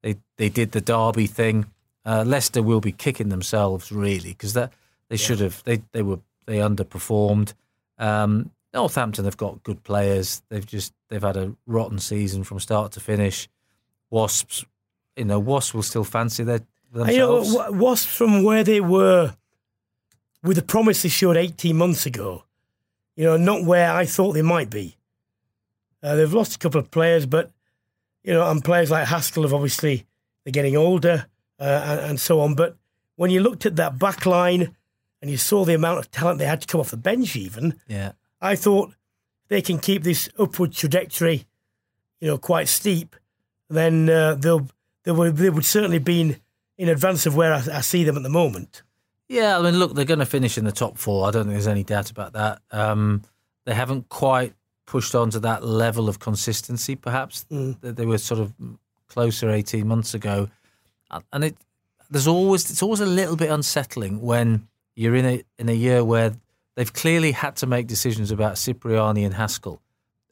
they they did the derby thing. Uh, Leicester will be kicking themselves really because that they should have they they were they underperformed. Um, Northampton have got good players. They've just they've had a rotten season from start to finish. Wasps, you know, Wasps will still fancy their And, you know, themselves. Wasps from where they were with the promise they showed 18 months ago, you know, not where I thought they might be. Uh, they've lost a couple of players, but, you know, and players like Haskell have obviously, they're getting older uh, and, and so on. But when you looked at that back line and you saw the amount of talent they had to come off the bench, even, yeah. I thought they can keep this upward trajectory, you know, quite steep. Then uh, they'll they would they would certainly be in, in advance of where I, I see them at the moment. Yeah, I mean, look, they're going to finish in the top four. I don't think there's any doubt about that. Um, they haven't quite pushed on to that level of consistency, perhaps Mm. that they were sort of closer 18 months ago. And it there's always it's always a little bit unsettling when you're in a in a year where they've clearly had to make decisions about Cipriani and Haskell,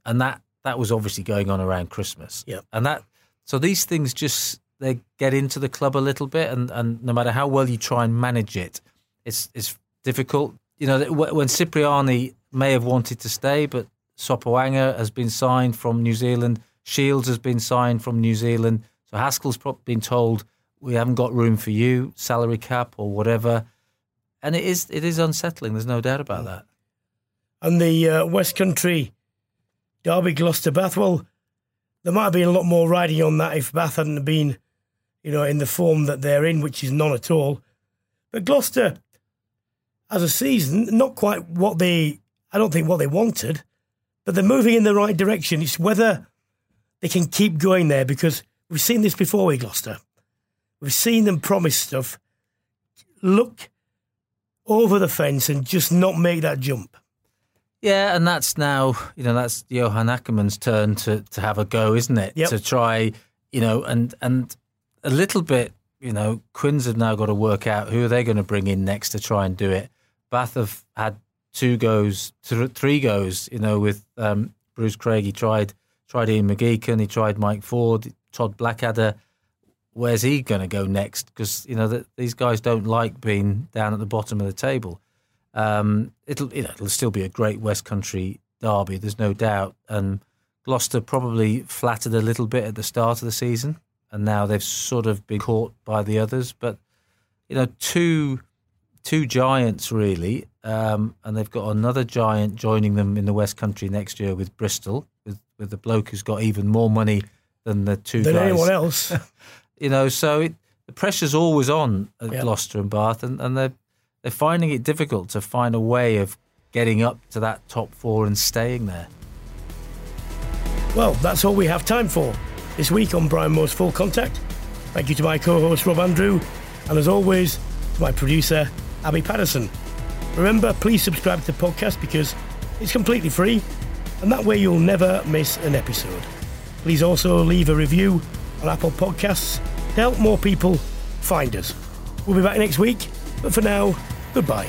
and that that was obviously going on around Christmas. Yep. and that so these things just they get into the club a little bit, and, and no matter how well you try and manage it, it's it's difficult. You know, when Cipriani may have wanted to stay, but Sopoaga has been signed from New Zealand, Shields has been signed from New Zealand, so Haskell's been told we haven't got room for you, salary cap or whatever, and it is it is unsettling. There's no doubt about that. And the uh, West Country Derby Gloucester Bath, well, there might have been a lot more riding on that if Bath hadn't been, you know, in the form that they're in, which is none at all. But Gloucester, as a season, not quite what they, I don't think what they wanted, but they're moving in the right direction. It's whether they can keep going there because we've seen this before with Gloucester. We've seen them promise stuff, look over the fence and just not make that jump. Yeah, and that's now you know that's Johan Ackermann's turn to to have a go, isn't it? Yep. To try, you know, and and a little bit, you know, Quins have now got to work out who are they going to bring in next to try and do it. Bath have had two goes, th- three goes, you know, with um, Bruce Craig. He tried tried Ian McGeechan, he tried Mike Ford, Todd Blackadder. Where's he going to go next? Because you know that these guys don't like being down at the bottom of the table. Um, it'll you know, it'll still be a great West Country derby. There's no doubt. And Gloucester probably flattered a little bit at the start of the season, and now they've sort of been caught by the others. But you know, two two giants really, um, and they've got another giant joining them in the West Country next year with Bristol, with with the bloke who's got even more money than the two Than guys anyone else. you know, so it, the pressure's always on at Yeah. Gloucester and Bath, and, and they're they're finding it difficult to find a way of getting up to that top four and staying there. Well, that's all we have time for this week on Brian Moore's Full Contact. Thank you to my co host Rob Andrew, and as always, to my producer Abby Patterson. Remember, please subscribe to the podcast because it's completely free, and that way you'll never miss an episode. Please also leave a review on Apple Podcasts to help more people find us. We'll be back next week, but for now, goodbye.